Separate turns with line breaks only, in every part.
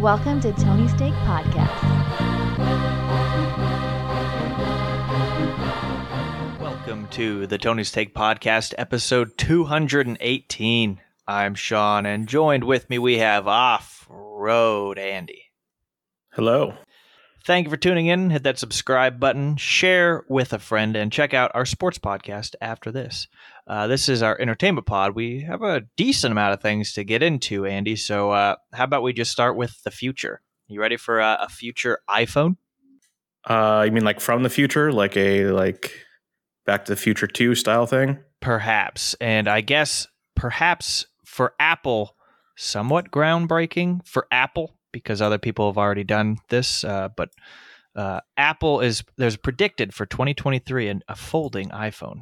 Welcome to Tony Steak Podcast.
Welcome to the Tony's Steak Podcast, episode 218. I'm Sean, and joined with me we have Off Road Andy.
Hello.
Thank you for tuning in. Hit that subscribe button, share with a friend, and check out our sports podcast after this. Uh, this is our entertainment pod. We have a decent amount of things to get into, Andy. So, uh, how about we just start with the future? You ready for uh, a future iPhone?
Uh, you mean like from the future, like a like Back to the Future Two style thing?
Perhaps, and I guess perhaps for Apple, somewhat groundbreaking for Apple because other people have already done this. Uh, but uh, Apple is there's predicted for 2023 an, a folding iPhone.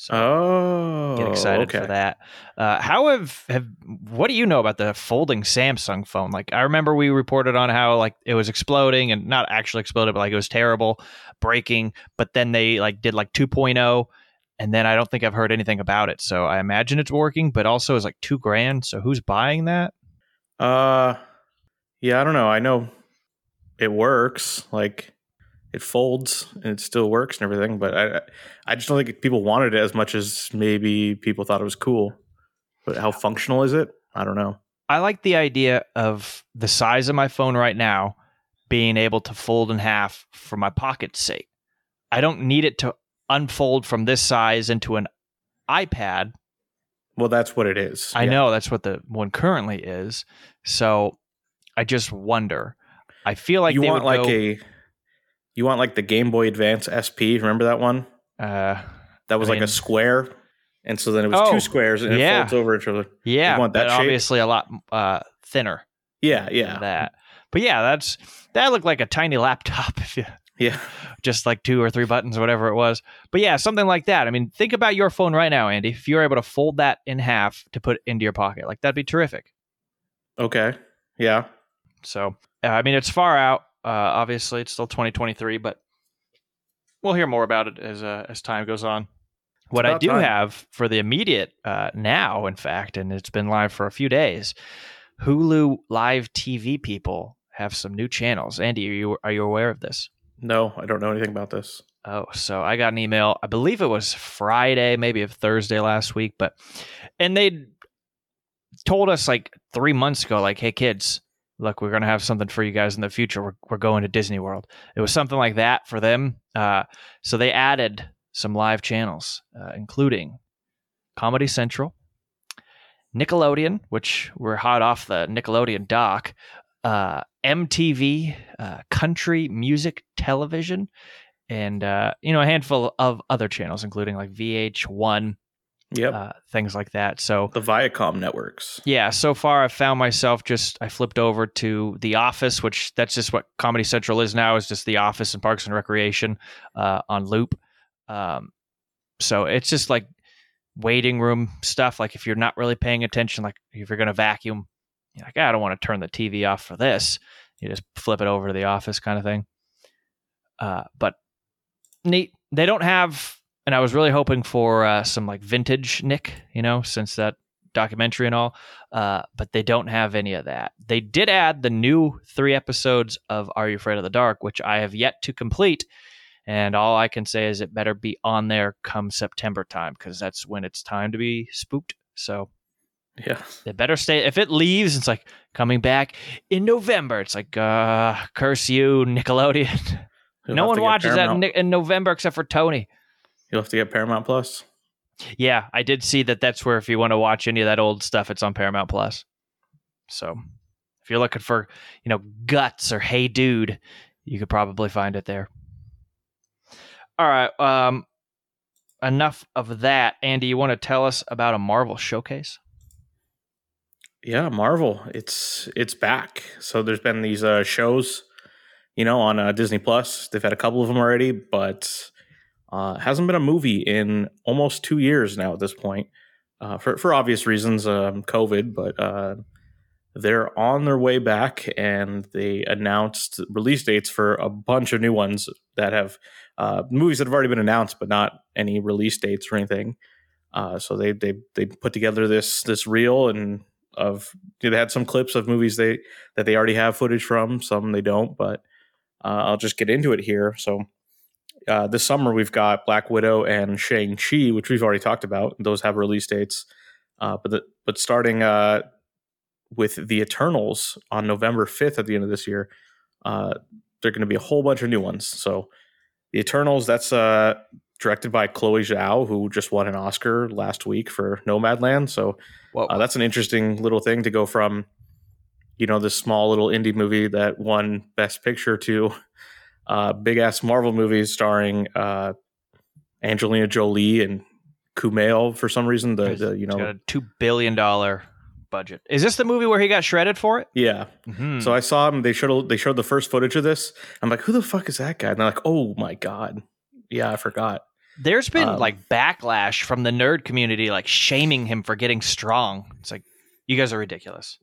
So
Oh,
get excited
okay.
for that. Uh, how have have what do you know about the folding Samsung phone? Like I remember we reported on how like it was exploding and not actually exploded, but like it was terrible, breaking. But then they like did like 2.0, and then I don't think I've heard anything about it. So I imagine it's working, but also it's like two grand. So who's buying that?
Uh, yeah, I don't know. I know it works. Like it folds and it still works and everything, but I I just don't think people wanted it as much as maybe people thought it was cool. But how functional is it? I don't know.
I like the idea of the size of my phone right now being able to fold in half for my pocket's sake. I don't need it to unfold from this size into an iPad.
Well, that's what it is.
I
Yeah.
know that's what the one currently is. So I just wonder. I feel like
you
they
want like
go,
a you want like the Game Boy Advance SP. Remember that one?
uh,
That was
I
like
mean-
a square, and so then it was
Oh,
two squares, and
yeah.
it folds over each other.
yeah, you
want that shape?
obviously a lot uh, thinner.
Yeah, yeah,
that. But yeah, that's that looked like a tiny laptop. If you
yeah.
just like two or three buttons or whatever it was. But yeah, something like that. I mean, think about your phone right now, Andy. If you're able to fold that in half to put into your pocket, like that'd be terrific.
Okay, yeah.
So, uh, I mean, it's far out. Uh, obviously, it's still 2023, but we'll hear more about it as uh, as time goes on. What I do
time.
have for the immediate uh, now, in fact, and it's been live for a few days, Hulu live TV people have some new channels. Andy, are you are you aware of this?
No, I don't know anything about this.
Oh, so I got an email. I believe it was Friday, maybe of Thursday last week, but and they told us like three months ago, like, "Hey, kids, look, we're gonna have something for you guys in the future. We're we're going to Disney World." It was something like that for them. Uh, so they added some live channels, uh, including Comedy Central, Nickelodeon, which we're hot off the Nickelodeon dock, uh, MTV, uh, Country Music Television, and uh, you know a handful of other channels, including like VH1,
Yep,
uh, things like that. So
the Viacom networks.
yeah, so far I've found myself just I flipped over to The Office, which that's just what Comedy Central is now, is just The Office and Parks and Recreation uh, on loop. Um, so it's just like waiting room stuff. Like if you're not really paying attention, like if you're gonna vacuum, you're like, "Ah, I don't want to turn the TV off for this. You just flip it over to The Office kind of thing. Uh, but neat. They don't have, and I was really hoping for uh, some like vintage Nick, you know, since that documentary and all. Uh, but they don't have any of that. They did add the new three episodes of Are You Afraid of the Dark, which I have yet to complete. And all I can say is it better be on there come September time because that's when it's time to be spooked. So
Yeah,
it better stay. If it leaves, it's like coming back in November. It's like, uh, curse you, Nickelodeon.
You'll
no one watches that in, in November except for Tony.
You'll have to get Paramount Plus.
Yeah, I did see that. That's where if you want to watch any of that old stuff, it's on Paramount Plus. So if you're looking for, you know, guts or Hey Dude, you could probably find it there. All right. Um, enough of that. Andy, you want to tell us about a Marvel showcase?
Yeah, Marvel. It's it's back. So there's been these uh, shows, you know, on uh, Disney Plus. They've had a couple of them already, but uh, hasn't been a movie in almost two years now at this point, uh, for for obvious reasons, um, COVID. But uh, they're on their way back, and they announced release dates for a bunch of new ones that have uh, movies that have already been announced, but not any release dates or anything. Uh, so they they they put together this this reel and of they had some clips of movies they that they already have footage from, some they don't, but uh, I'll just get into it here. So uh, this summer we've got Black Widow and Shang Chi, which we've already talked about. Those have release dates, uh, but the, but starting uh, with the Eternals on November fifth at the end of this year, uh, there are going to be a whole bunch of new ones. So the Eternals, that's uh, directed by Chloe Zhao, who just won an Oscar last week for Nomadland. So uh, that's an interesting little thing to go from, you know, this small little indie movie that won Best Picture to uh, big ass Marvel movies starring uh, Angelina Jolie and Kumail for some reason. The, the you know
a two billion dollar budget. Is this the movie where he got shredded for it?
yeah.
Mhm.
So I saw him. They showed they showed the first footage of this. I'm like, who the fuck is that guy? And they're like, oh my god, yeah, I forgot.
There's been
um,
like backlash from the nerd community, like shaming him for getting strong. It's like you guys are ridiculous.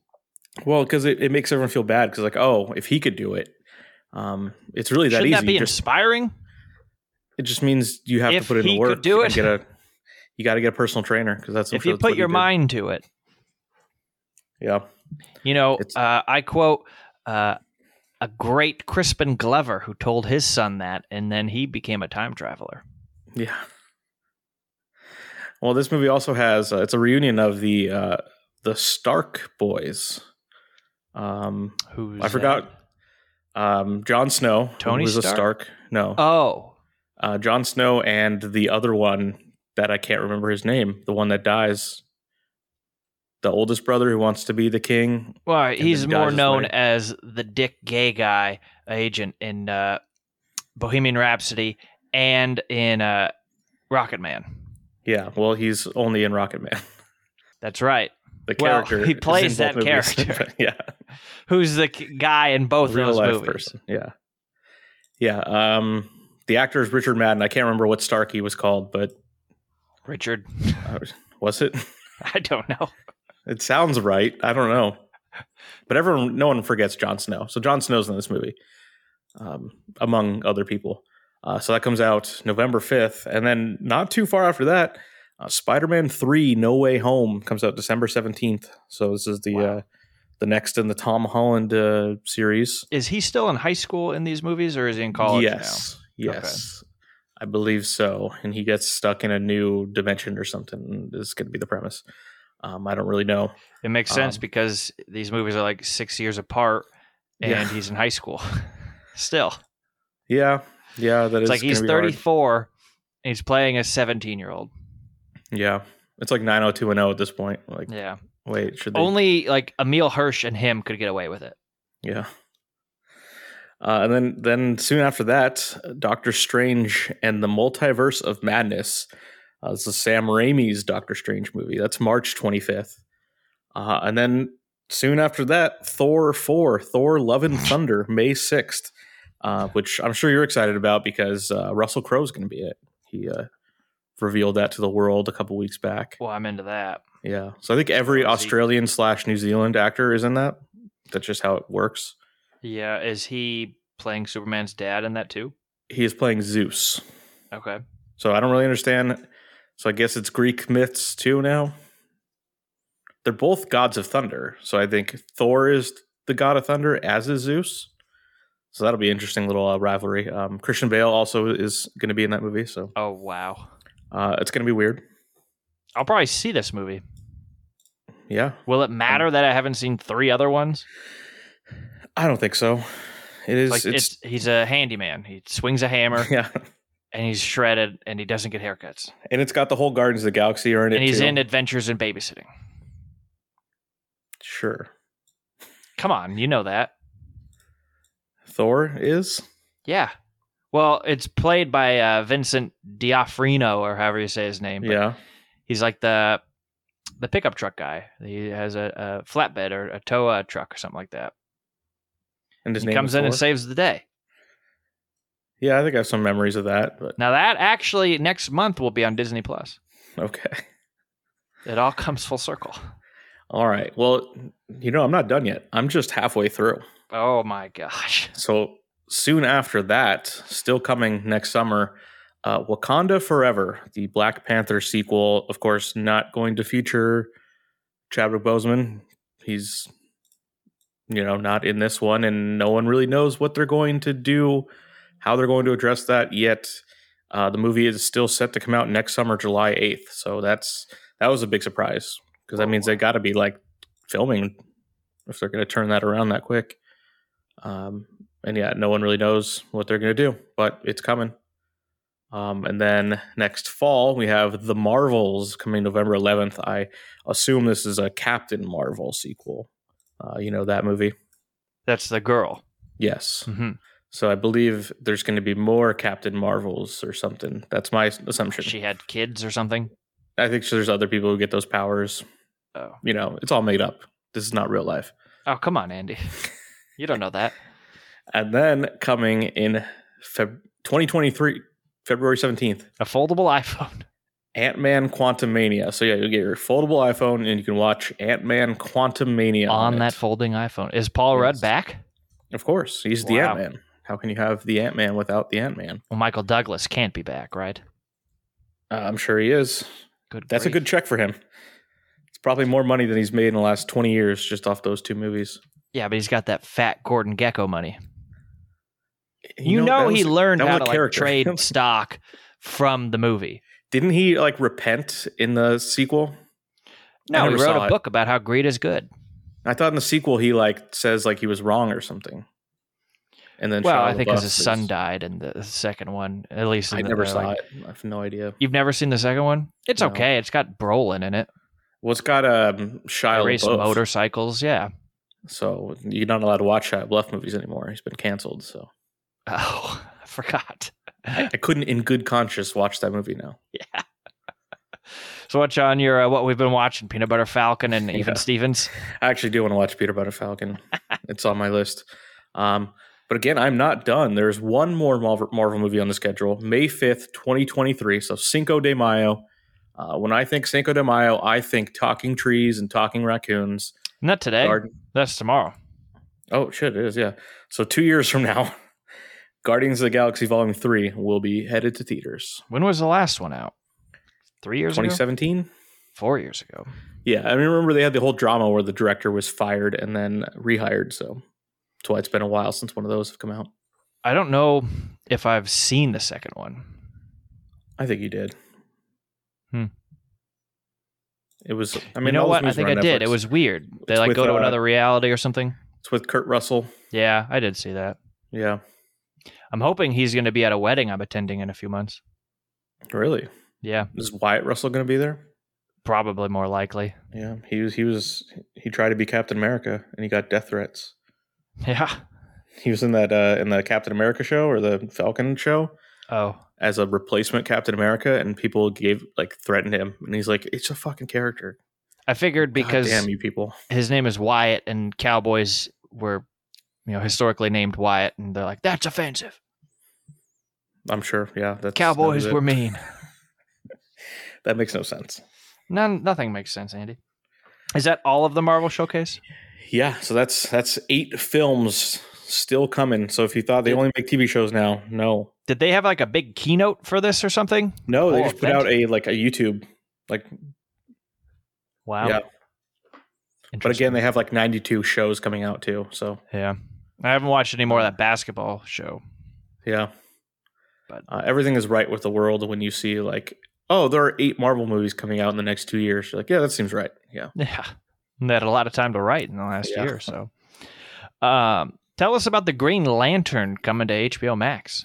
Well, because it, it makes everyone feel bad because like, oh, if he could do it, um, it's really that
Shouldn't
easy.
that be
You just,
inspiring?
it just means you have
If
to put in the work.
do
you
it.
gotta Get a, you got to get a personal trainer because that's
if
sure
you
that's
put your mind to it.
Yeah,
You know, uh, I quote uh, a great Crispin Glover who told his son that, and then he became a time traveler.
yeah. Well, this movie also has uh, it's a reunion of the uh, the Stark boys. Um,
Who's
I forgot. Um, Jon Snow, who
Tony
was a
Stark?
Stark. No.
Oh,
uh, Jon Snow and the other one that I can't remember his name, the one that dies, the oldest brother who wants to be the king.
well, he's more known as the Dick Gay guy agent in uh, Bohemian Rhapsody and in uh, Rocket Man.
Yeah, well, he's only in Rocket Man.
That's right.
The
Well,
character
he plays that
movies.
character.
yeah,
Who's the guy in both
real
those
life
movies?
person. Yeah, yeah. Um, the actor is Richard Madden. I can't remember what Stark he was called, but
Richard.
uh, was it?
I don't know.
It sounds right. I don't know. But everyone, no one forgets Jon Snow. So Jon Snow's in this movie, um, among other people. Uh, so that comes out November 5th. And then not too far after that, uh, Spider Man 3 No Way Home comes out December 17th. So this is the
Wow.
uh, the next in the Tom Holland uh, series.
Is he still in high school in these movies, or is he in college
yes. Yes. I believe so. And he gets stuck in a new dimension or something, is going to be the premise. Um, I don't really know.
It makes sense
Um,
because these movies are like six years apart, and
Yeah.
he's in high school. still,
Yeah. Yeah. That
it's
is
like he's
hard.
34. He's playing a 17 year old.
Yeah. It's like 90210 at this point. Like,
Yeah.
wait, should they?
Only like Emile Hirsch and him could get away with it.
yeah. Uh, and then, then soon after that, Doctor Strange and the Multiverse of Madness. Uh, this is Sam Raimi's Doctor Strange movie. That's March 25th. Uh, and then soon after that, Thor 4, Thor Love and Thunder, May 6th, uh, which I'm sure you're excited about because uh, Russell Crowe's going to be it. He uh, revealed that to the world a couple weeks back.
Well, I'm into that.
Yeah. So I think every Australian slash New Zealand actor is in that. That's just how it works.
Yeah. Is he playing Superman's dad in that too?
He is playing Zeus.
Okay.
So I don't really understand. So I guess it's Greek myths too now. They're both gods of thunder. So I think Thor is the god of thunder, as is Zeus. So that'll be an interesting little uh, rivalry. Um, Christian Bale also is going to be in that movie. So
Oh, wow.
Uh, it's going to be weird.
I'll probably see this movie.
Yeah.
Will it matter that I haven't seen three other ones?
I don't think so. It is.
Like
it's,
it's, he's a handyman. He swings a hammer
yeah.
and he's shredded and he doesn't get haircuts.
And it's got the whole Guardians of the Galaxy are in it.
And he's
too.
in Adventures in Babysitting.
Sure.
Come on, you know that.
Thor is?
Yeah. Well, it's played by uh, Vincent D'Onofrio or however you say his name. but
Yeah.
He's like the the pickup truck guy. He has a, a flatbed or a tow truck or something like that.
And his
he
name
comes in and saves the day.
Yeah, I think I have some memories of that, but
Now that actually next month will be on Disney Plus.
okay.
It all comes full circle.
All right. Well, you know, I'm not done yet. I'm just halfway through.
Oh my gosh.
So soon after that, still coming next summer, uh, Wakanda Forever, the Black Panther sequel, of course, not going to feature Chadwick Boseman. He's, you know, not in this one, and no one really knows what they're going to do, how they're going to address that yet. Uh, the movie is still set to come out next summer, July eighth. So that's that was a big surprise because that means they got to be like filming if they're going to turn that around that quick. Um, and yeah, no one really knows what they're going to do, but it's coming. Um, and then next fall, we have The Marvels coming November 11th. I assume this is a Captain Marvel sequel. Uh, you know that movie?
That's the girl.
Yes.
hmm
So I believe there's going to be more Captain Marvels or something. That's my assumption.
She had kids or something.
I think there's other people who get those powers.
Oh,
You know, it's all made up. This is not real life.
oh, come on, Andy. You don't know that.
And then coming in Feb- 2023, February 17th,
A foldable iPhone.
Ant Man Quantumania. So yeah, you get your foldable iPhone and you can watch Ant Man Quantumania
on
it.
that folding iPhone. Is Paul Rudd back?
Of course, he's the
Wow.
Ant Man. How can you have the Ant Man without the Ant Man?
Well, Michael Douglas can't be back, right?
Uh, I'm sure he is.
Good.
That's a good check for him. It's probably more money than he's made in the last 20 years just off those two movies.
Yeah, but he's got that fat Gordon Gekko money. You,
that
know, he
was-
learned how to like, trade stock from the movie.
Didn't he like repent in the sequel?
No, he wrote a
it.
book about how greed is good.
I thought in the sequel he like says like he was wrong or something. And then
Well,
Shia
I think because his
is-
son died in the second one. At least
I
the-
never saw
like-
it. I have no idea.
You've never seen the second one? It's
No.
okay. It's got Brolin in it.
Well, it's got um, Shia
race motorcycles. Yeah.
so you're not allowed to watch Shia LaBeouf movies anymore. He's been canceled. So
Oh, I forgot.
I, I couldn't, in good conscience, watch that movie now.
yeah. So what's on your uh, what we've been watching? Peanut Butter Falcon and
Yeah.
Even Stevens.
I actually do want to watch Peanut Butter Falcon. it's on my list. Um, but again, I'm not done. There's one more Marvel, Marvel movie on the schedule, May 5th, 2023. So Cinco de Mayo. Uh, when I think Cinco de Mayo, I think talking trees and talking raccoons.
Not today.
Garden-
That's tomorrow.
Oh, shit, it is, yeah. So two years from now, Guardians of the Galaxy Volume 3 will be headed to theaters.
When was the last one out? Three years ago.
2017?
Four years ago.
Yeah, I remember they had the whole drama where the director was fired and then rehired. So that's why it's been a while since one of those have come out.
I don't know if I've seen the second one.
I think you did.
Hmm.
It was. I mean,
you know what? I think I did. It was weird. They
It's
like
with,
go to
uh,
another reality or something.
It's with Kurt Russell.
Yeah, I did see that.
Yeah,
I'm hoping he's going to be at a wedding I'm attending in a few months.
really.
Yeah,
Is Wyatt Russell going to be there?
probably more likely.
Yeah, he was. He was. He tried to be Captain America, and he got death threats.
Yeah.
He was in that uh, in the Captain America show or the Falcon show
Oh,
as a replacement Captain America, and people gave like threatened him, and he's like, "It's a fucking character."
I figured
God
because
damn you people.
his name is Wyatt and Cowboys were, you know, historically named Wyatt, and they're like, that's offensive.
I'm sure. Yeah, that's,
Cowboys
it.
were mean.
That makes no sense.
None, nothing makes sense, Andy. Is that all of the Marvel showcase?
Yeah, so that's that's eight films still coming. So if you thought they only make TV shows now, no,
Did they have like a big keynote for this or something?
no, they
Oh,
just put out a like a YouTube, like
Wow.
yeah. But again, they have like 92 shows coming out too. So
yeah. I haven't watched any more of that basketball show.
yeah,
But-
uh, everything is right with the world when you see like, oh, there are eight Marvel movies coming out in the next two years. You're like, yeah, that seems right. Yeah,
Yeah. And they had a lot of time to write in the last
Yeah.
year or so. Um, tell us about the Green Lantern coming to HBO Max.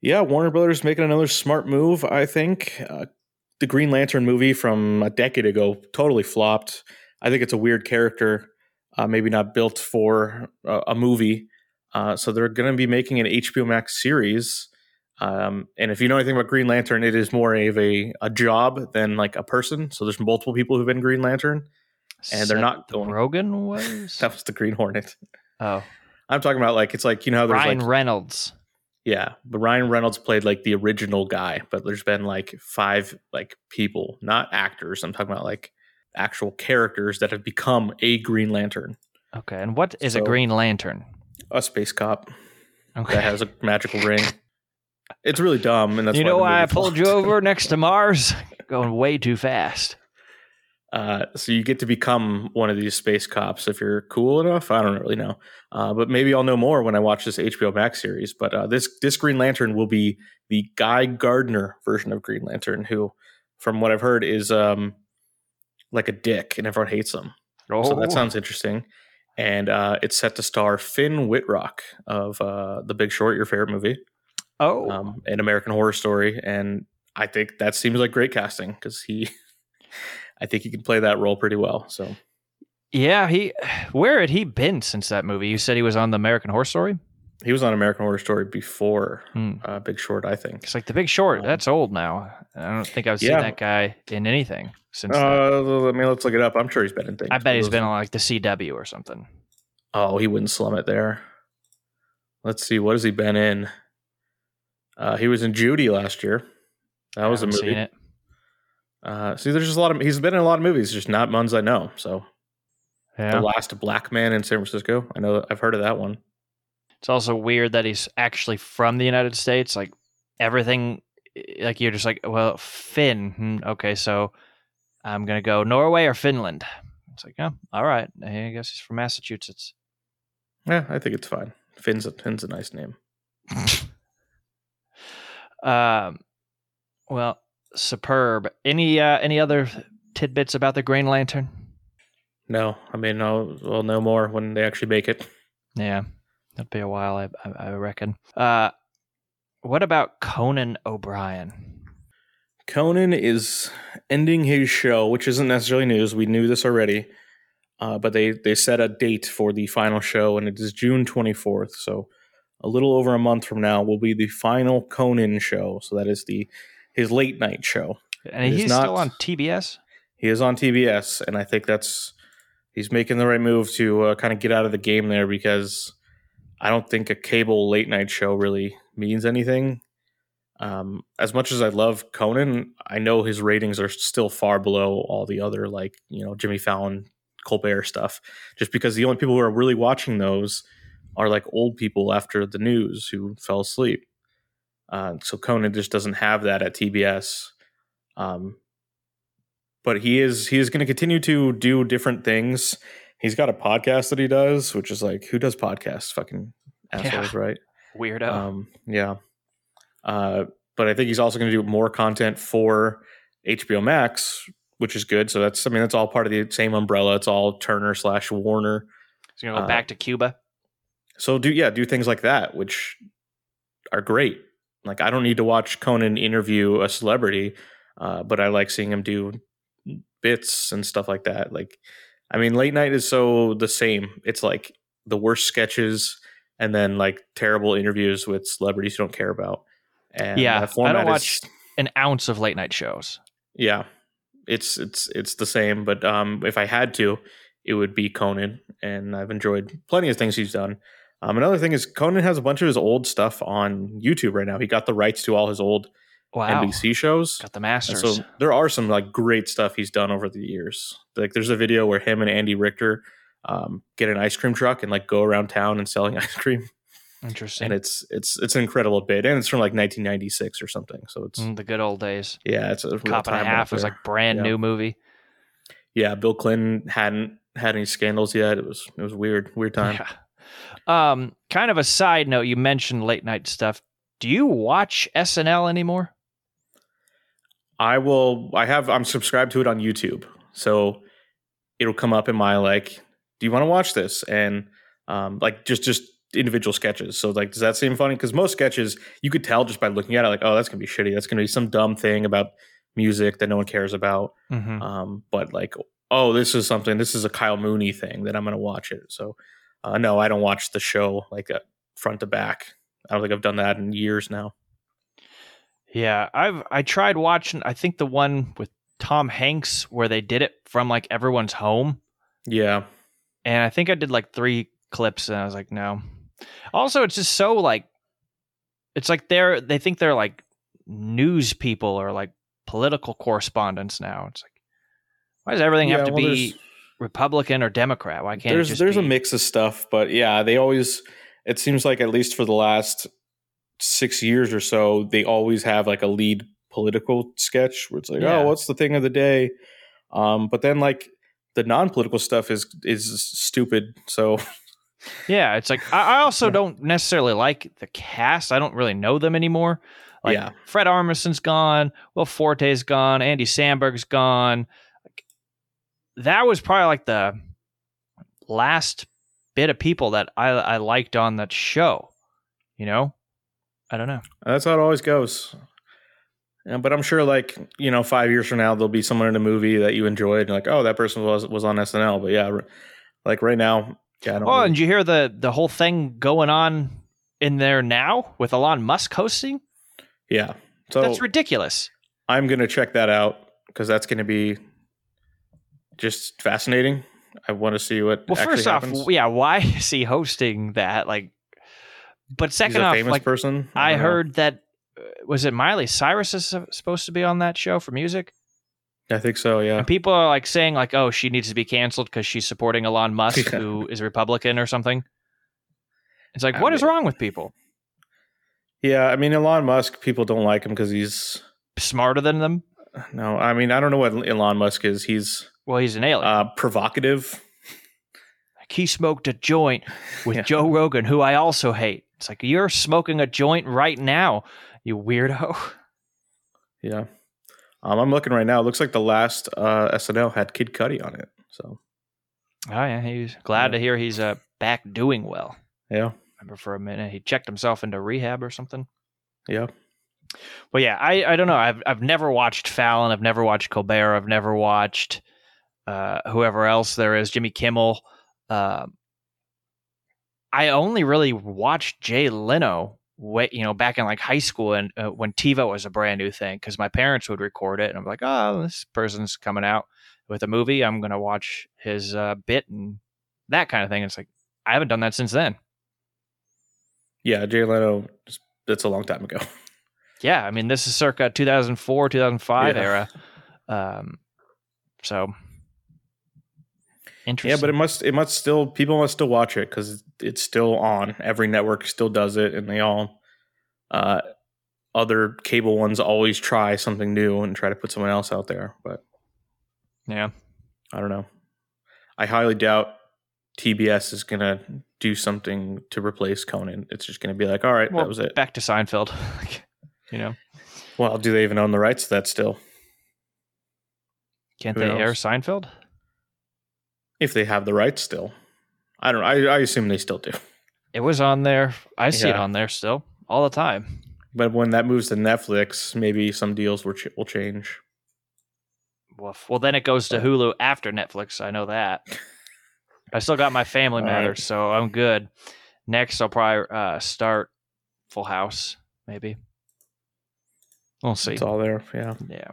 yeah. Warner Brothers making another smart move. I think uh, the Green Lantern movie from a decade ago totally flopped. I think it's a weird character, uh, maybe not built for a, a movie. Uh, so they're going to be making an HBO Max series. Um, and if you know anything about Green Lantern, it is more of a, a job than like a person. So there's multiple people who've been Green Lantern. And they're not going-
Rogan was.
That was the Green Hornet.
oh,
I'm talking about like it's like you know how there's
Ryan
like
Reynolds.
yeah, but Ryan Reynolds played like the original guy, but there's been like five like people, not actors. I'm talking about like actual characters that have become a Green Lantern,
Okay, and what is a Green Lantern?
a space cop
Okay,
that has a magical ring. It's really dumb, and that's
you
why
know why I pulled you over next to Mars? Going way too fast.
Uh, so you get to become one of these space cops if you're cool enough. I don't really know, uh, but maybe I'll know more when I watch this HBO Max series. But uh, this this Green Lantern will be the Guy Gardner version of Green Lantern, who, from what I've heard, is um like a dick and everyone hates him.
Oh,
So that sounds interesting. And uh, it's set to star Finn Wittrock of uh, The Big Short, your favorite movie,
oh,
um, an American Horror Story, and I think that seems like great casting because he, I think he can play that role pretty well. So
yeah. He, where had he been since that movie? You said he was on the American Horror Story.
He was on American Horror Story before
Hmm.
uh, Big Short, I think.
It's like The Big Short.
Um,
that's old now. I don't think I've seen
yeah.
that guy in anything since.
Uh, I mean, let's look it up. I'm sure he's been in things.
I bet he's been on like the CW or something.
Oh, he wouldn't slum it there. Let's see. What has he been in? Uh, he was in Judy last year. That was a movie.
Seen it.
Uh, see, there's just a lot of. He's been in a lot of movies, just not ones I know. So,
Yeah.
the last black man in San Francisco. I know. I've heard of that one.
It's also weird that he's actually from the United States. Like everything, like you're just like, well, Finn. Hmm, okay, so I'm gonna go Norway or Finland. It's like, oh, all right. I guess he's from Massachusetts.
Yeah, I think it's fine. Finn's a Finn's a nice name.
um, well, superb. Any uh, any other tidbits about the Green Lantern?
No, I mean, I'll we'll know more when they actually make it.
Yeah, that'll be a while, I I, I reckon. Uh, what about Conan O'Brien?
Conan is ending his show, which isn't necessarily news. We knew this already, uh, but they they set a date for the final show, and it is June twenty fourth. So a little over a month from now will be the final Conan show. So that is the his late night show.
And
It
he's
not-
still on TBS.
He is on TBS, and I think that's he's making the right move to uh, kind of get out of the game there because I don't think a cable late night show really means anything. Um, as much as I love Conan, I know his ratings are still far below all the other like you know Jimmy Fallon, Colbert stuff. Just because the only people who are really watching those are like old people after the news who fell asleep. Uh, so Conan just doesn't have that at TBS. Um, but he is he is going to continue to do different things. He's got a podcast that he does, which is like who does podcasts? Fucking assholes, right?
Weirdo.
Um, yeah. Uh, but I think he's also going to do more content for HBO Max, which is good. So that's I mean that's all part of the same umbrella. It's all Turner slash Warner.
he's gonna go
uh,
back to Cuba.
So do yeah, do things like that, which are great. Like I don't need to watch Conan interview a celebrity, uh, but I like seeing him do bits and stuff like that. Like, I mean, late night is so the same. It's like the worst sketches and then like terrible interviews with celebrities you don't care about. And
Yeah, I don't
is-
watch- An ounce of late night shows.
yeah, it's it's it's the same. But um, if I had to, it would be Conan, and I've enjoyed plenty of things he's done. Um, another thing is Conan has a bunch of his old stuff on YouTube right now. He got the rights to all his old
Wow.
NBC shows.
Got the
And
masters.
so there are some like great stuff he's done over the years. Like there's a video where him and Andy Richter um, get an ice cream truck and like go around town and selling ice cream,
Interesting.
and it's it's it's an incredible bit, and it's from like 1996 or something. So it's
Mm, the good old days.
yeah, it's a
Cop and a half was like brand
Yeah.
new movie.
yeah. Bill Clinton hadn't had any scandals yet. It was it was weird weird time.
Yeah. Um, kind of a side note, you mentioned late night stuff. Do you watch SNL anymore?
I will. I have. I'm subscribed to it on YouTube, so it'll come up in my like. Do you want to watch this? And um, like just just individual sketches. So like, does that seem funny? Because most sketches you could tell just by looking at it, like, oh, that's gonna be shitty. That's gonna be some dumb thing about music that no one cares about.
Mm-hmm.
Um, but like, oh, this is something. This is a Kyle Mooney thing that I'm gonna watch it. So uh, no, I don't watch the show like uh, front to back. I don't think I've done that in years now.
Yeah, I've I tried watching. I think the one with Tom Hanks where they did it from like everyone's home,
Yeah.
and I think I did like three clips, and I was like, no. Also, it's just so like, it's like they're they think they're like news people or like political correspondents now. It's like, why does everything
Yeah,
have to
well,
be Republican or Democrat? Why can't
there's
it just
there's
be?
a mix of stuff, but yeah, they always. It seems like at least for the last six years or so, they always have like a lead political sketch where it's like,
Yeah.
oh, what's the thing of the day? Um, but then like the non-political stuff is is stupid. So
Yeah, it's like I, I also
Yeah.
don't necessarily like the cast. I don't really know them anymore. Like
Yeah.
Fred Armisen's gone, Will Forte's gone, Andy Samberg's gone. Like, that was probably like the last bit of people that I, I liked on that show. You know, I don't know.
that's how it always goes. Yeah, but I'm sure, like you know, five years from now, there'll be someone in a movie that you enjoyed, and like, oh, that person was was on SNL. But yeah, r- like right now, yeah, I don't.
Oh,
really-
and you hear the the whole thing going on in there now with Elon Musk hosting?
yeah. So
That's ridiculous.
I'm gonna check that out because that's gonna be just fascinating. I want to see what.
Well,
actually
first off,
happens.
yeah, why is he hosting that? Like, but
he's
second
a
off,
famous
like
person.
I
know.
heard that uh, was it Miley Cyrus is supposed to be on that show for music,
I think so. Yeah.
and people are like saying like, oh, she needs to be canceled because she's supporting Elon Musk, who is a Republican or something. It's like,
I
what is
mean-
wrong with people?
Yeah. I mean, Elon Musk. People don't like him because he's
Smarter than them?
no. I mean, I don't know what Elon Musk is. He's
Well, he's an alien.
uh, provocative.
Like, he smoked a joint with
Yeah.
Joe Rogan, who I also hate. It's like you're smoking a joint right now, you weirdo.
Yeah. Um, I'm looking right now. It looks like the last uh, SNL had Kid Cudi on it. So
Oh yeah, he's glad
Yeah.
to hear he's uh, back doing well.
yeah,
Remember for a minute he checked himself into rehab or something.
yeah.
But yeah, I, I don't know. I've I've never watched Fallon. I've never watched Colbert. I've never watched uh, whoever else there is, Jimmy Kimmel. Um I only really watched Jay Leno, way, you know, back in like high school and uh, when TiVo was a brand new thing because my parents would record it and I'm like, oh, this person's coming out with a movie. I'm gonna watch his uh, bit and that kind of thing. It's like I haven't done that since then.
Yeah, Jay Leno. That's a long time ago.
Yeah, I mean, this is circa 2004, 2005
Yeah.
era. Um, so interesting.
Yeah, but it must it must still people must still watch it because it's still on. Every network still does it, and they all uh, other cable ones always try something new and try to put someone else out there. But
yeah,
I don't know. I highly doubt TBS is gonna do something to replace Conan. It's just gonna be like, all right,
well,
that was it.
back to Seinfeld. you know,
Well, do they even own the rights to that still?
can't
Who
they air? Seinfeld?
If they have the rights still, I don't. I, I assume they still do.
It was on there. I see it on there still all the time.
But when that moves to Netflix, maybe some deals will ch- will change.
Woof. Well, then it goes to Hulu after Netflix. I know that. I still got my Family Matters,
right.
so I'm good. Next, I'll probably uh, start Full House, maybe. We'll see.
It's all there. Yeah.
Yeah.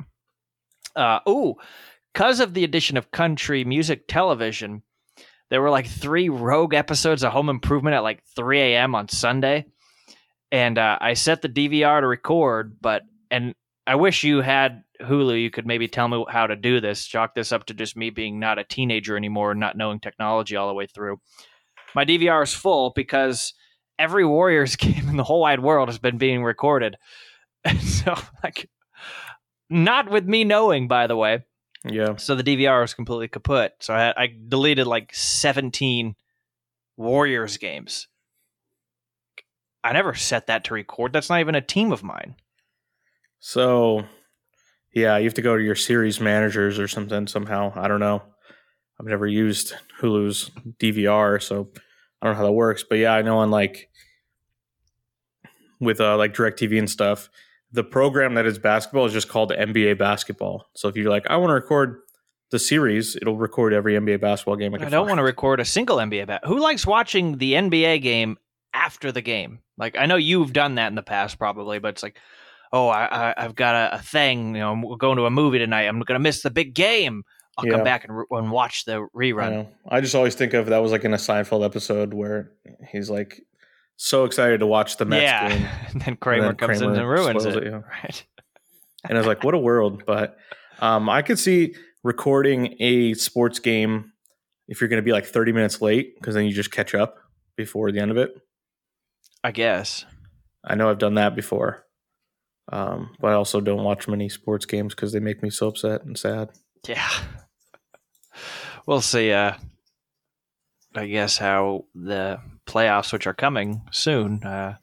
Uh, ooh, because of the addition of country music television, there were like three rogue episodes of Home Improvement at like 3 a.m. on Sunday. And uh, I set the DVR to record, but, and I wish you had Hulu. You could maybe tell me how to do this, chalk this up to just me being not a teenager anymore and not knowing technology all the way through. My DVR is full because every Warriors game in the whole wide world has been being recorded. And so, like, not with me knowing, by the way.
Yeah.
So the DVR was completely kaput. So I, had, I deleted like 17 Warriors games. I never set that to record. That's not even a team of mine.
So, yeah, you have to go to your series managers or something somehow. I don't know. I've never used Hulu's DVR, so I don't know how that works. But yeah, I know on like with uh, like DirecTV and stuff, the program that is basketball is just called NBA Basketball. So if you're like, I want to record the series, it'll record every NBA basketball game.
I don't want to record a single NBA bat. Who likes watching the NBA game after the game? Like I know you've done that in the past, probably, but it's like, oh, I, I, I've got a, a thing. You know, I'm going to a movie tonight. I'm going to miss the big game. I'll
Yeah.
come back and, re- and watch the rerun.
know. I just always think of that was like in a Seinfeld episode where he's like so excited to watch the Mets
yeah,
game.
and then Kramer
then
comes in and ruins it.
it, yeah.
Right.
and I was like, what a world. But um, I could see recording a sports game if you're going to be like 30 minutes late because then you just catch up before the end of it.
I guess.
I know I've done that before. Um, but I also don't watch many sports games because they make me so upset and sad.
Yeah. we'll see. Uh, I guess how the playoffs, which are coming soon, uh,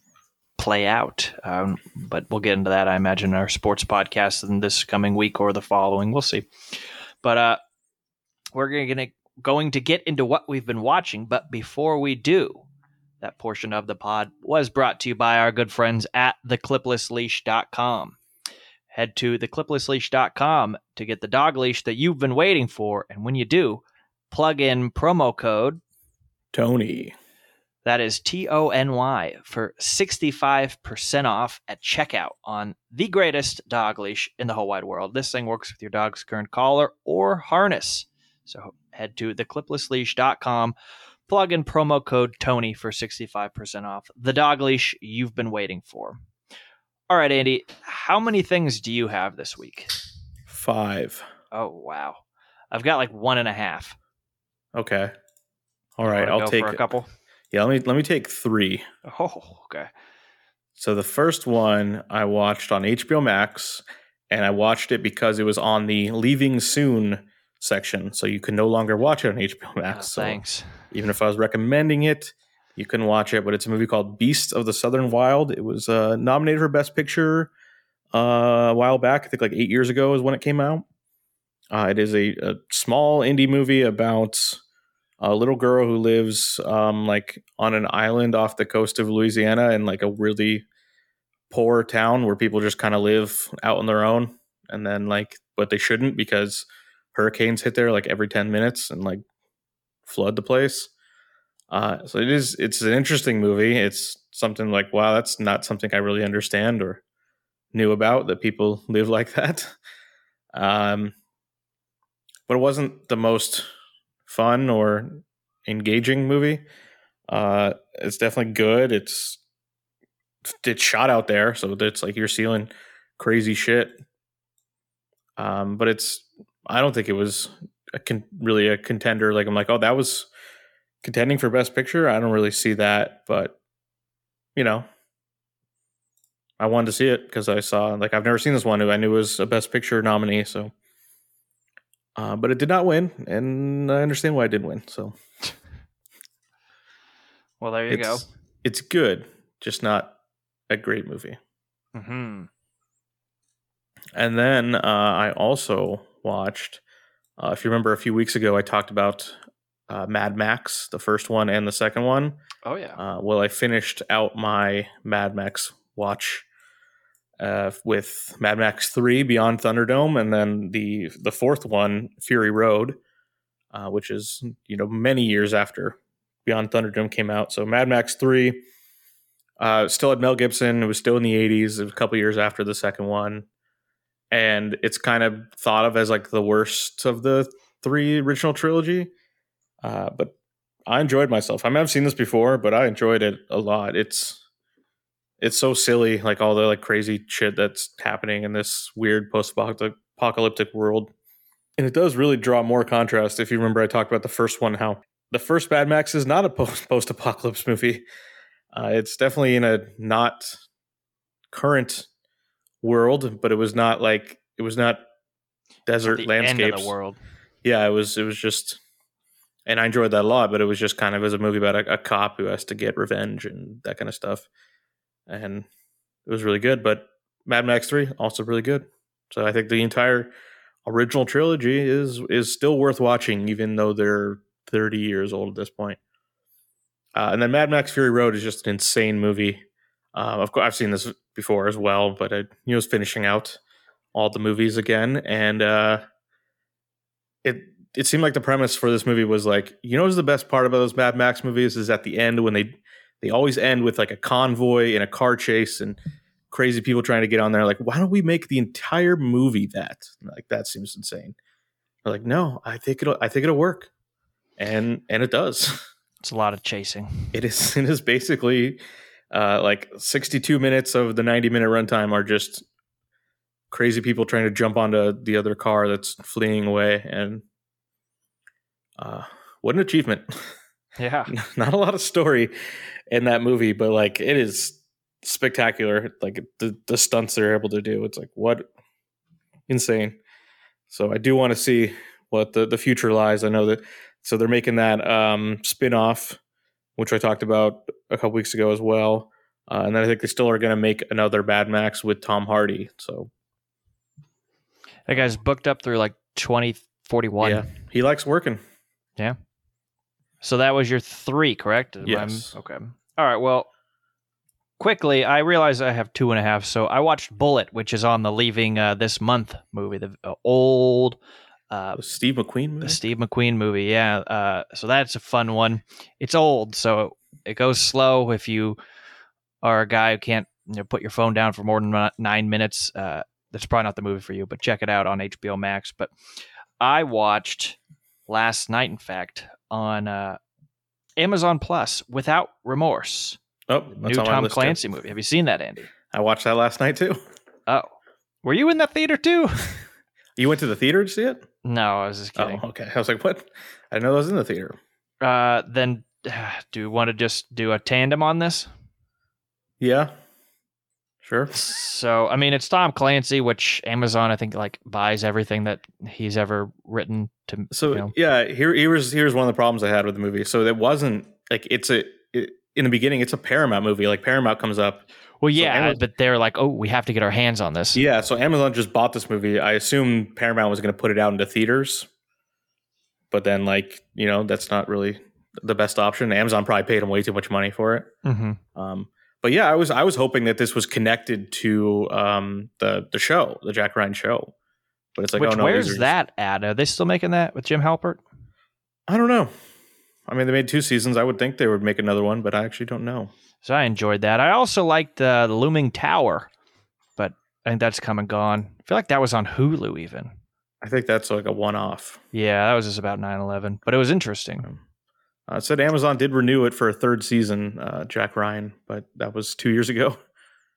play out. Um, but we'll get into that, I imagine, in our sports podcast in this coming week or the following. We'll see. But uh, we're to going to get into what we've been watching. But before we do, that portion of the pod was brought to you by our good friends at thecliplessleash.com. Head to thecliplessleash.com to get the dog leash that you've been waiting for. And when you do, plug in promo code
Tony.
That is T O N Y for 65% off at checkout on the greatest dog leash in the whole wide world. This thing works with your dog's current collar or harness. So head to thecliplessleash.com, plug in promo code Tony for 65% off the dog leash you've been waiting for. All right, Andy, how many things do you have this week?
Five.
Oh, wow. I've got like one and a half.
Okay. All right, I'll take
a couple.
Yeah, let me let me take three.
Oh, okay.
So the first one I watched on HBO Max, and I watched it because it was on the Leaving Soon section, so you can no longer watch it on HBO
Oh,
Max. so
thanks.
even if I was recommending it, you couldn't watch it. But it's a movie called Beasts of the Southern Wild. It was uh, nominated for Best Picture uh, a while back. I think like eight years ago is when it came out. Uh, it is a, a small indie movie about a little girl who lives um, like on an island off the coast of Louisiana in like a really poor town where people just kind of live out on their own, and then like, but they shouldn't because hurricanes hit there like every ten minutes and like flood the place. Uh, so it is. It's an interesting movie. It's something like, wow, that's not something I really understand or knew about that people live like that. Um, but it wasn't the most fun or engaging movie. Uh, it's definitely good. It's it's shot out there, so it's like you're seeing crazy shit. Um, but it's I don't think it was a con- really a contender. Like I'm like, oh, that was contending for best picture. I don't really see that, but you know, I wanted to see it because I saw like I've never seen this one who I knew was a best picture nominee. So, uh, but it did not win, and I understand why it didn't win. So
Well, there you go.
it's it's good, just not a great movie.
hmm
And then uh, I also watched. Uh, if you remember, a few weeks ago, I talked about uh, Mad Max, the first one and the second one.
Oh, yeah.
Uh, well, I finished out my Mad Max watch uh, with Mad Max Three: Beyond Thunderdome, and then the the fourth one, Fury Road, uh, which is you know many years after Beyond Thunderdome came out. So Mad Max Three uh, still had Mel Gibson. It was still in the '80s. It was a couple years after the second one, and it's kind of thought of as like the worst of the three original trilogy. Uh, but I enjoyed myself. I mean, I've seen this before, but I enjoyed it a lot. It's it's so silly, like all the like crazy shit that's happening in this weird post-apocalyptic world, and it does really draw more contrast. If you remember, I talked about the first one, how the first Bad Max is not a post post-apocalypse movie. Uh, it's definitely in a not current world, but it was not like it was not desert
the
landscapes.
end of the world.
Yeah, it was. It was just, and I enjoyed that a lot. But it was just kind of as a movie about a, a cop who has to get revenge and that kind of stuff, and it was really good. But Mad Max Three also really good. So I think the entire original trilogy is is still worth watching, even though they're thirty years old at this point. Uh, and then Mad Max Fury Road is just an insane movie. Um, of course, I've seen this before as well, but I know, was finishing out all the movies again, and uh, it it seemed like the premise for this movie was like, you know, what's the best part about those Mad Max movies is at the end when they they always end with like a convoy and a car chase and crazy people trying to get on there. Like, why don't we make the entire movie that? Like, that seems insane. They're like, no, I think it'll I think it'll work, and and it does.
It's a lot of chasing.
It is it is basically uh, like 62 minutes of the 90 minute runtime are just crazy people trying to jump onto the other car that's fleeing away and uh, what an achievement
Yeah.
not a lot of story in that movie but like it is spectacular like the, the stunts they're able to do it's like what insane so i do want to see what the the future lies. I know that so they're making that um, spin off, which I talked about a couple weeks ago as well. Uh, and then I think they still are going to make another Bad Max with Tom Hardy. So
That guy's booked up through like 2041.
yeah, he likes working.
So that was your three, correct?
Yes.
okay. All right. Well, quickly, I realize I have two and a half. So I watched Bullitt, which is on the Leaving uh, This Month movie, the uh, old uh,
Steve McQueen
the
movie.
Steve McQueen movie. Yeah. Uh, so that's a fun one. It's old, so it goes slow if you are a guy who can't you know, put your phone down for more than nine minutes. Uh, that's probably not the movie for you, but check it out on HBO Max. But I watched last night, in fact, on uh, Amazon Plus without remorse.
Oh,
New
that's on my
Tom
list, too.
Clancy movie. Have you seen that, Andy?
I watched that last night too.
Oh, were you in that theater too?
You went to the theater to see it?
no, I was just kidding.
Oh, okay. I was like, what? I know that was in the theater.
Uh, then, do you want to just do a tandem on this?
Yeah. Sure.
So, I mean, it's Tom Clancy, which Amazon, I think, like buys everything that he's ever written to.
So
you know.
yeah, here here's here's one of the problems I had with the movie. So it wasn't like it's a it, in the beginning it's a Paramount movie. Like Paramount comes up.
Well, yeah,
Amazon-
but they're like, oh, we have to get our hands on this.
Yeah, so Amazon just bought this movie. I assume Paramount was going to put it out into theaters. But then like, you know, that's not really the best option. Amazon probably paid them way too much money for it.
hmm
Um but yeah, I was I was hoping that this was connected to um the the show, the Jack Ryan show. But it's like,
Which
oh no,
where's
are
that at? Are they still making that with Jim Halpert?
I don't know. I mean, they made two seasons. I would think they would make another one, but I actually don't know.
So I enjoyed that. I also liked uh, the Looming Tower, but I think that's come and gone. I feel like that was on Hulu even.
I think that's like a one-off.
Yeah, that was just about 9-11, but it was interesting.
Uh, it said Amazon did renew it for a third season, uh, Jack Ryan, but that was two years ago.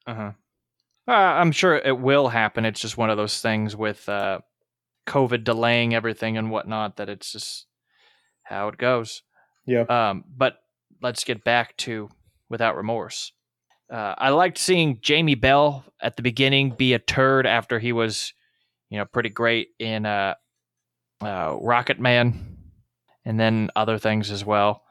Uh-huh. Uh, I'm sure it will happen. It's just one of those things with uh, COVID delaying everything and whatnot that it's just how it goes.
Yeah.
Um, but let's get back to Without Remorse. Uh, I liked seeing Jamie Bell at the beginning be a turd after he was, you know, pretty great in uh, uh, Rocket Man and then other things as well.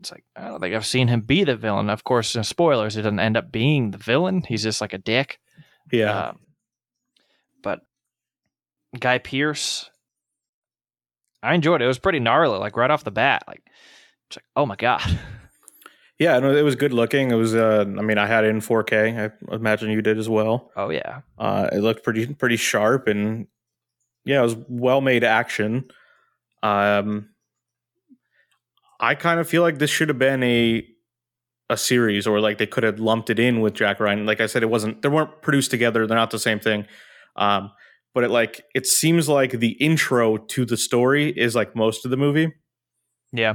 It's like, I don't think I've seen him be the villain. Of course, uh, spoilers, he doesn't end up being the villain. He's just like a dick.
Yeah.
Um, but Guy Pearce, I enjoyed it. It was pretty gnarly, like right off the bat. Like, it's like, oh my god.
yeah, no, it was good looking. It was, uh, I mean, I had it in 4K. I imagine you did as well.
Oh yeah.
Uh, it looked pretty, pretty sharp and yeah, it was well made action. Um, I kind of feel like this should have been a a series, or like they could have lumped it in with Jack Ryan. Like I said, it wasn't. They weren't produced together. They're not the same thing. Um, but it like it seems like the intro to the story is like most of the movie,
Yeah.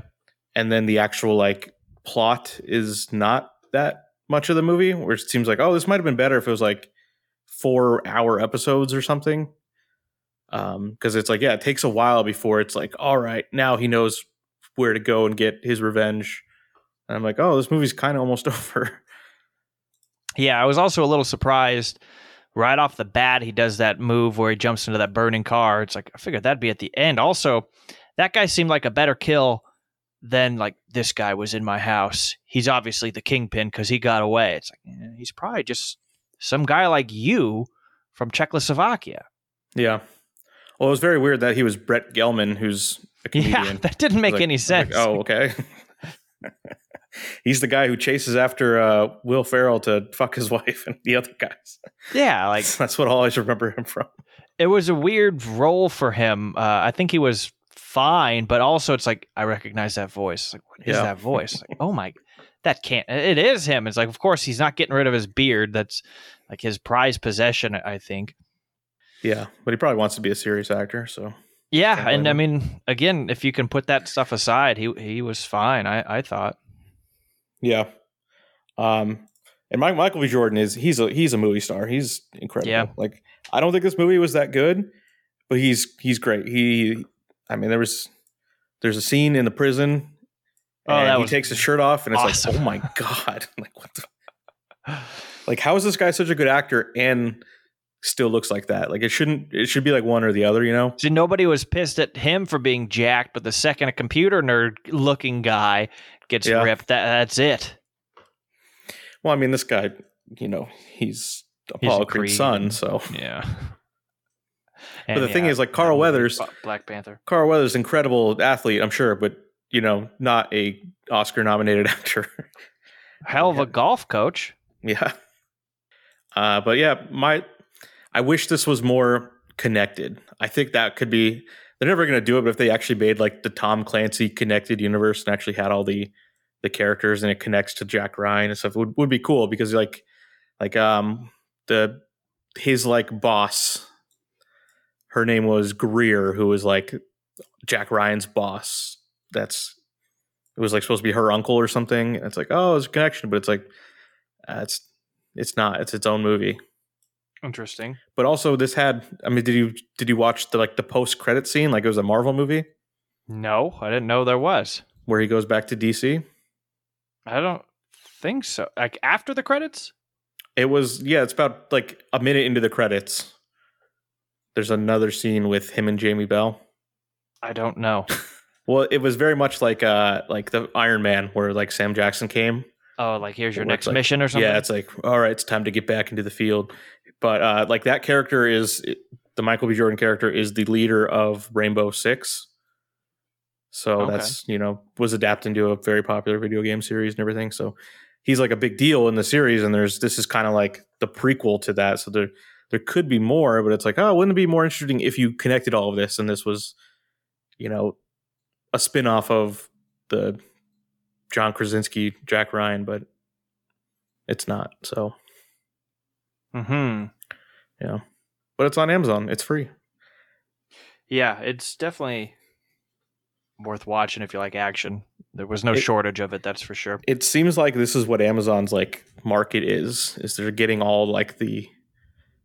and then the actual like plot is not that much of the movie. Where it seems like oh, this might have been better if it was like four hour episodes or something. Um, because it's like yeah, it takes a while before it's like all right, now he knows where to go and get his revenge. And I'm like, oh, this movie's kind of almost over.
Yeah, I was also a little surprised right off the bat he does that move where he jumps into that burning car. It's like I figured that'd be at the end. Also, that guy seemed like a better kill than like this guy was in my house. He's obviously the kingpin because he got away. It's like eh, he's probably just some guy like you from Czechoslovakia.
Yeah. Well, it was very weird that he was Brett Gelman, who's comedian.
Yeah, that didn't make
Like-
any sense.
like, oh, okay. He's the guy who chases after uh, Will Ferrell to fuck his wife and the other guys.
yeah, like
That's what I always remember him from.
it was a weird role for him. Uh, I think he was fine, but also it's like I recognize that voice. Like, what is
Yeah.
that voice? Like, oh my, that can't. It is him. It's like, of course, he's not getting rid of his beard. That's like his prized possession. I think.
Yeah, but he probably wants to be a serious actor. So
Yeah, and I mean, again, if you can put that stuff aside, he he was fine. I I thought.
yeah, um, and Mike, Michael B. Jordan is he's a he's a movie star. He's incredible.
Yeah.
Like I don't think this movie was that good, but he's he's great. He, I mean, there was there's a scene in the prison.
Oh,
and
that
he takes his shirt off, and it's
awesome.
like, oh my god, like what the, like how is this guy such a good actor and still looks like that. Like it shouldn't. It should be like one or the other. You know.
See, nobody was pissed at him for being jacked, but the second a computer nerd looking guy gets
Yeah.
ripped, that that's it.
Well, I mean, this guy, you know, he's Apollo Creed's
Creed
son. So,
Yeah.
but the thing is, like Carl Weathers,
Black Panther.
Carl Weathers, incredible athlete, I'm sure, but you know, not a Oscar nominated actor.
Hell of
Yeah.
a golf coach.
yeah. Uh, but yeah, my, I wish this was more connected. I think that could be. They're never going to do it, but if they actually made like the Tom Clancy connected universe and actually had all the the characters and it connects to Jack Ryan and stuff, would would be cool because like like um the his like boss, her name was Greer, who was like Jack Ryan's boss. That's it was like supposed to be her uncle or something. It's like oh, it's a connection, but it's like uh, it's it's not. It's its own movie.
Interesting.
But also, this had. I mean, did you did you watch the like the post credit scene? Like it was a Marvel movie
No, I didn't know there was.
where he goes back to DC.
I don't think so. Like after the credits?
It was yeah. It's about like a minute into the credits. There's another scene with him and Jamie Bell.
I don't know.
Well, it was very much like uh like the Iron Man where like Sam Jackson came.
Oh, like here's your next
like-
mission or something?
Yeah, it's like all right, it's time to get back into the field. But uh like that character is the Michael B. Jordan character is the leader of Rainbow Six. So
Okay.
that's you know was adapted into a very popular video game series and everything. So he's like a big deal in the series, and there's this is kind of like the prequel to that. So there there could be more, but it's like oh, wouldn't it be more interesting if you connected all of this and this was you know a spin off of the John Krasinski Jack Ryan, but it's not. So
hmm
yeah, but it's on Amazon. It's free.
Yeah, it's definitely worth watching if you like action. There was no
It-
shortage of it, that's for sure.
It seems like this is what Amazon's like market is. Is they're getting all like the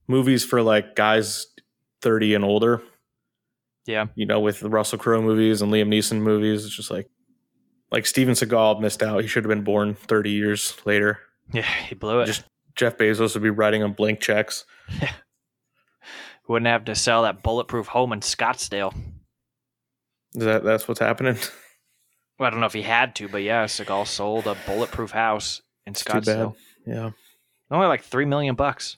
movies for like guys thirty and older.
Yeah.
you know, with the Russell Crowe movies and Liam Neeson movies. It's just like like Steven Seagal missed out. He should have been born thirty years later.
Yeah, he blew it.
Just- Jeff Bezos would be writing him blank checks.
Wouldn't have to sell that bulletproof home in Scottsdale.
Is that that's what's happening?
Well, I don't know if he had to, but yeah, Seagal sold a bulletproof house in
It's too bad.
Scottsdale.
Yeah.
Only like three million bucks.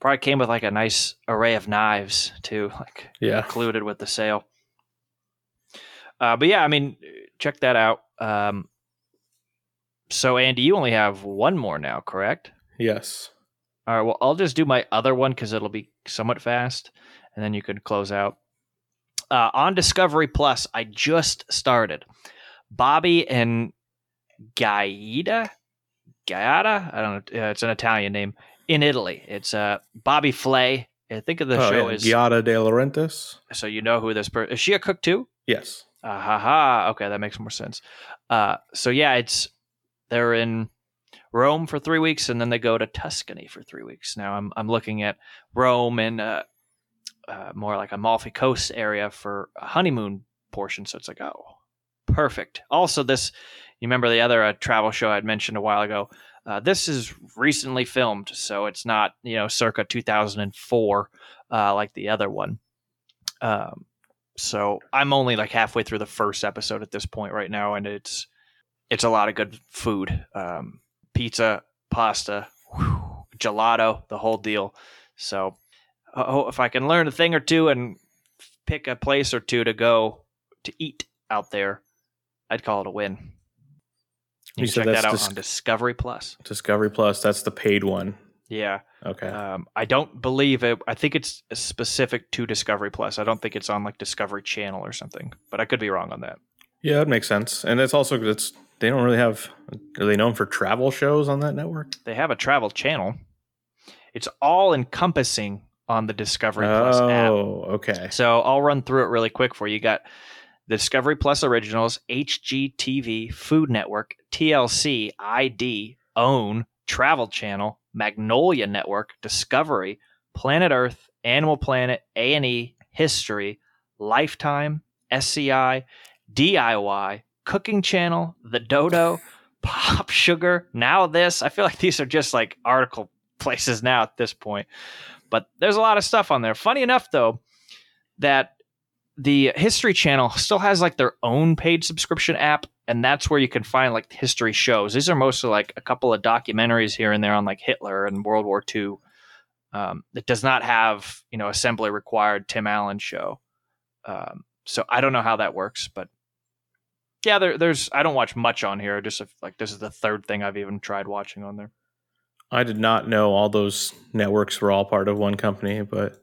Probably came with like a nice array of knives too, like
Yeah.
included with the sale. Uh, but yeah, I mean, check that out. Um, so Andy, you only have one more now, correct?
Yes.
All right. Well, I'll just do my other one because it'll be somewhat fast, and then you can close out. Uh, on Discovery Plus, I just started Bobby and Gaida. Gaida? I don't know. Uh, it's an Italian name in Italy. It's uh, Bobby Flay. I think of the
oh,
show
yeah.
is
Giada De Laurentiis.
so you know who this person is. She a cook too?
Yes.
Uh, ha ha. Okay, that makes more sense. Uh, so yeah, it's they're in Rome for three weeks, and then they go to Tuscany for three weeks. Now I'm I'm looking at Rome and uh, uh, more like a Amalfi Coast area for a honeymoon portion. So it's like, oh, perfect. Also, this you remember the other uh, travel show I'd mentioned a while ago. Uh, this is recently filmed, so it's not you know circa 2004 uh, like the other one. Um, so I'm only like halfway through the first episode at this point right now, and it's it's a lot of good food, um, pizza, pasta, whew, gelato, the whole deal. So oh, if I can learn a thing or two and pick a place or two to go to eat out there, I'd call it a win. You,
You
check that out
Dis-
on Discovery Plus.
Discovery Plus. That's the paid one.
Yeah.
Okay.
Um, I don't believe it. I think it's specific to Discovery Plus. I don't think it's on like Discovery Channel or something, but I could be wrong on that.
yeah, that makes sense. And it's also it's they don't really have. Are they known for travel shows on that network?
They have a travel channel. It's all encompassing on the Discovery Plus app.
Oh, okay.
So I'll run through it really quick for you. You got the Discovery Plus Originals, HGTV, Food Network, TLC, ID, OWN, Travel Channel, Magnolia Network, Discovery, Planet Earth, Animal Planet, A&E, History, Lifetime, SCI, DIY, Cooking Channel, The Dodo, Pop Sugar, Now This. I feel like these are just like article places now at this point. But there's a lot of stuff on there. Funny enough, though, that the History Channel still has like their own paid subscription app, and that's where you can find like history shows. These are mostly like a couple of documentaries here and there on like Hitler and World War II. Um, it does not have you know assembly required Tim Allen show. Um, so I don't know how that works, but yeah, there, there's I don't watch much on here. Just like this is the third thing I've even tried watching on there.
I did not know all those networks were all part of one company, but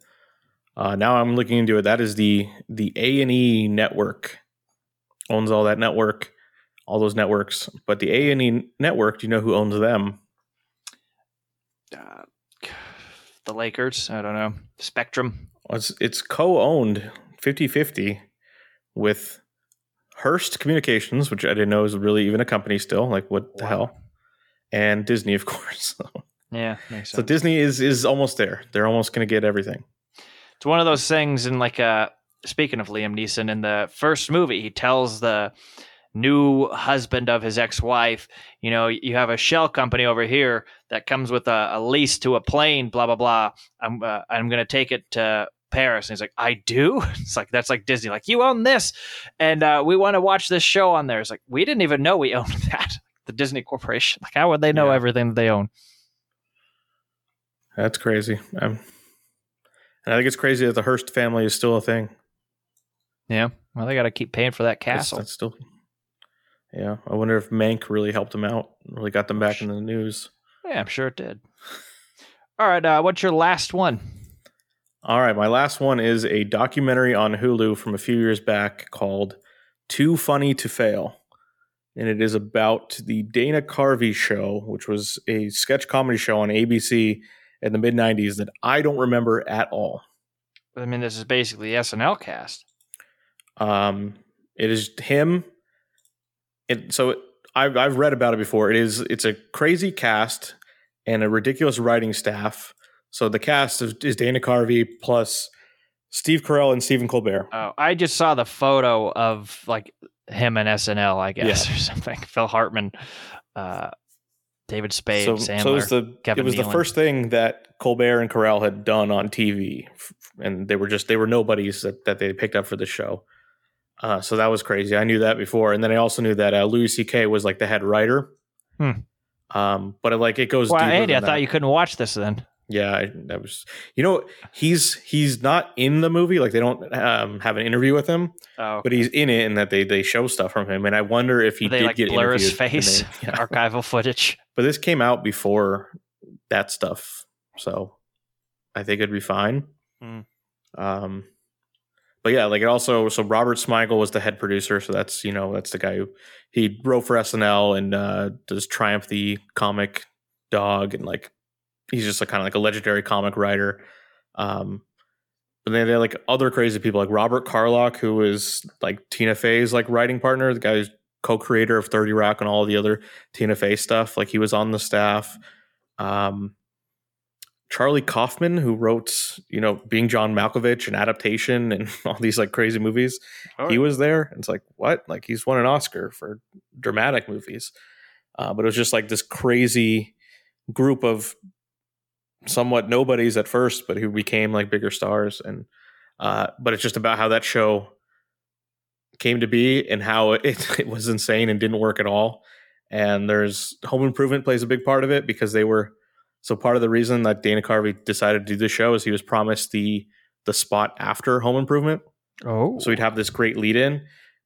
uh, now I'm looking into it. That is the the A and E network owns all that network, all those networks. But the A and E network, do you know who owns them?
Uh, the Lakers, I don't know. Spectrum.
Well, it's it's co-owned 50-50 with Hearst Communications, which I didn't know is really even a company still. Like what the
Wow.
hell? And Disney, of course.
Yeah, makes
so. Disney is is almost there. They're almost going to get everything.
It's one of those things in like uh speaking of Liam Neeson in the first movie, he tells the new husband of his ex-wife, you know, you have a shell company over here that comes with a, a lease to a plane, blah blah blah. I'm uh, I'm going to take it to Paris. And he's like, I do. It's like that's like Disney. Like you own this, and uh, we want to watch this show on there. It's like we didn't even know we owned that. The Disney Corporation. Like how would they know
Yeah.
everything that they own?
That's crazy. Um, and I think it's crazy that the Hearst family is still a thing.
Yeah. Well, they got to keep paying for that
That's-
castle.
That's, still. Yeah, I wonder if Mank really helped them out, really got them back in the news.
Yeah, I'm sure it did. All right, uh, what's your last one?
All right, my last one is a documentary on Hulu from a few years back called Too Funny to Fail. And it is about the Dana Carvey show, which was a sketch comedy show on ABC in the mid 90s that I don't remember at all.
I mean, this is basically the SNL cast.
Um, it is him. It, so I've I've read about it before. It is it's a crazy cast and a ridiculous writing staff. So the cast is, is Dana Carvey plus Steve Carell and Stephen Colbert.
Oh, I just saw the photo of like him and SNL, I guess, or something. Phil Hartman, uh, David Spade,
so,
Sandler.
so it was the it was the first thing that Colbert and Carell had done on TV, and they were just they were nobodies that that they picked up for the show. Uh, so that was crazy. I knew that before, and then I also knew that uh, Louis C.K. was like the head writer.
Hmm.
Um, but it, like it goes.
well, Andy, I thought
that.
you couldn't watch this then.
Yeah, I, that was. You know, he's he's not in the movie. Like they don't um, have an interview with him,
Oh,
but he's in it, and that they they show stuff from him. And I wonder if he
they
did
like
get
blur his face,
they- yeah.
archival footage.
But this came out before that stuff, so I think it'd be fine.
Hmm.
Um, but yeah, like it also. So Robert Smigel was the head producer, so that's you know that's the guy who he wrote for SNL and uh, does Triumph the comic dog, and like he's just like kind of like a legendary comic writer. Um, but then they had like other crazy people like Robert Carlock, who is like Tina Fey's like writing partner, the guy who's co-creator of 30 Rock and all the other Tina Fey stuff. Like he was on the staff. Um, Charlie Kaufman, who wrote, you know, Being John Malkovich and Adaptation and all these like crazy movies, he was there. It's like, what? Like he's won an Oscar for dramatic movies. Uh, but it was just like this crazy group of somewhat nobodies at first, but who became like bigger stars. And uh, but it's just about how that show came to be and how it, it was insane and didn't work at all. And there's Home Improvement plays a big part of it because they were so part of the reason that Dana Carvey decided to do the show is he was promised the the spot after Home Improvement,
Oh,
so he'd have this great lead in.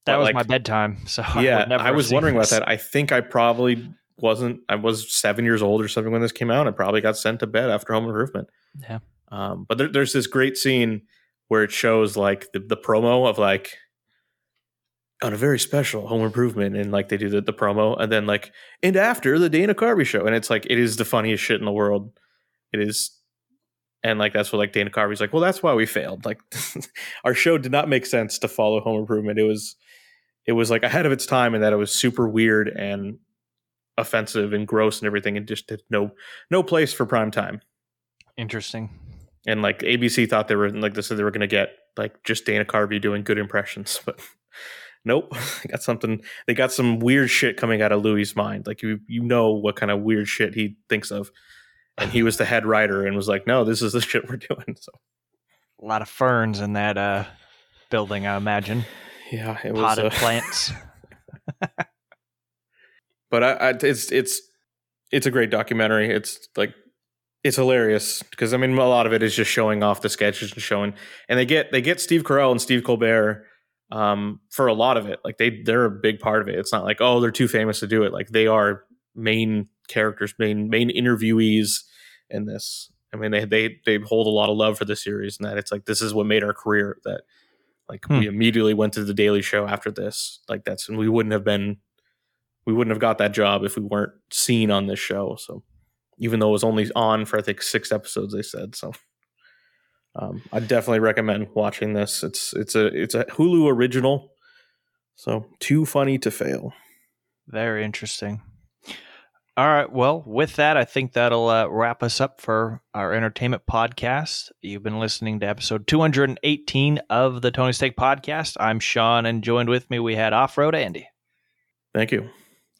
that was
like-
my bedtime. So I
yeah,
would never
I was wondering
this.
about that. I think I probably wasn't. I was seven years old or something when this came out. I probably got sent to bed after Home Improvement.
Yeah.
Um, but there, there's this great scene where it shows like the, the promo of like on a very special Home Improvement, and like they do the, the promo, and then like and after the Dana Carvey show, and it's like it is the funniest shit in the world. It is. And like that's what like Dana Carvey's like, well, that's why we failed. Like our show did not make sense to follow Home Improvement. It was it was like ahead of its time and that it was super weird and offensive and gross and everything and just had no no place for prime time
Interesting.
and like abc thought they were like they said they were going to get like just dana carvey doing good impressions but nope they got something they got some weird shit coming out of louis mind like you you know what kind of weird shit he thinks of and he was the head writer and was like, "No, this is the shit we're doing." So
A lot of ferns in that uh, building, I imagine.
yeah, it was.
Potted
Uh,
plants.
but I, I, it's it's it's a great documentary. It's like it's hilarious because I mean a lot of it is just showing off the sketches and showing, and they get they get Steve Carell and Steve Colbert um, for a lot of it. Like they they're a big part of it. It's not like oh they're too famous to do it. Like they are main characters, main main interviewees in this. I mean they they they hold a lot of love for the series, and that it's like this is what made our career. That like
Hmm.
we immediately went to the Daily Show after this. Like that's and we wouldn't have been we wouldn't have got that job if we weren't seen on this show. So even though it was only on for I think six episodes, they said so. Um, I definitely recommend watching this. It's it's a it's a Hulu original, so too funny to fail.
Very interesting. All right. Well, with that, I think that'll uh, wrap us up for our entertainment podcast. You've been listening to episode 218 of the Tony Steak Podcast. I'm Sean, and joined with me, we had Off Road Andy.
Thank you.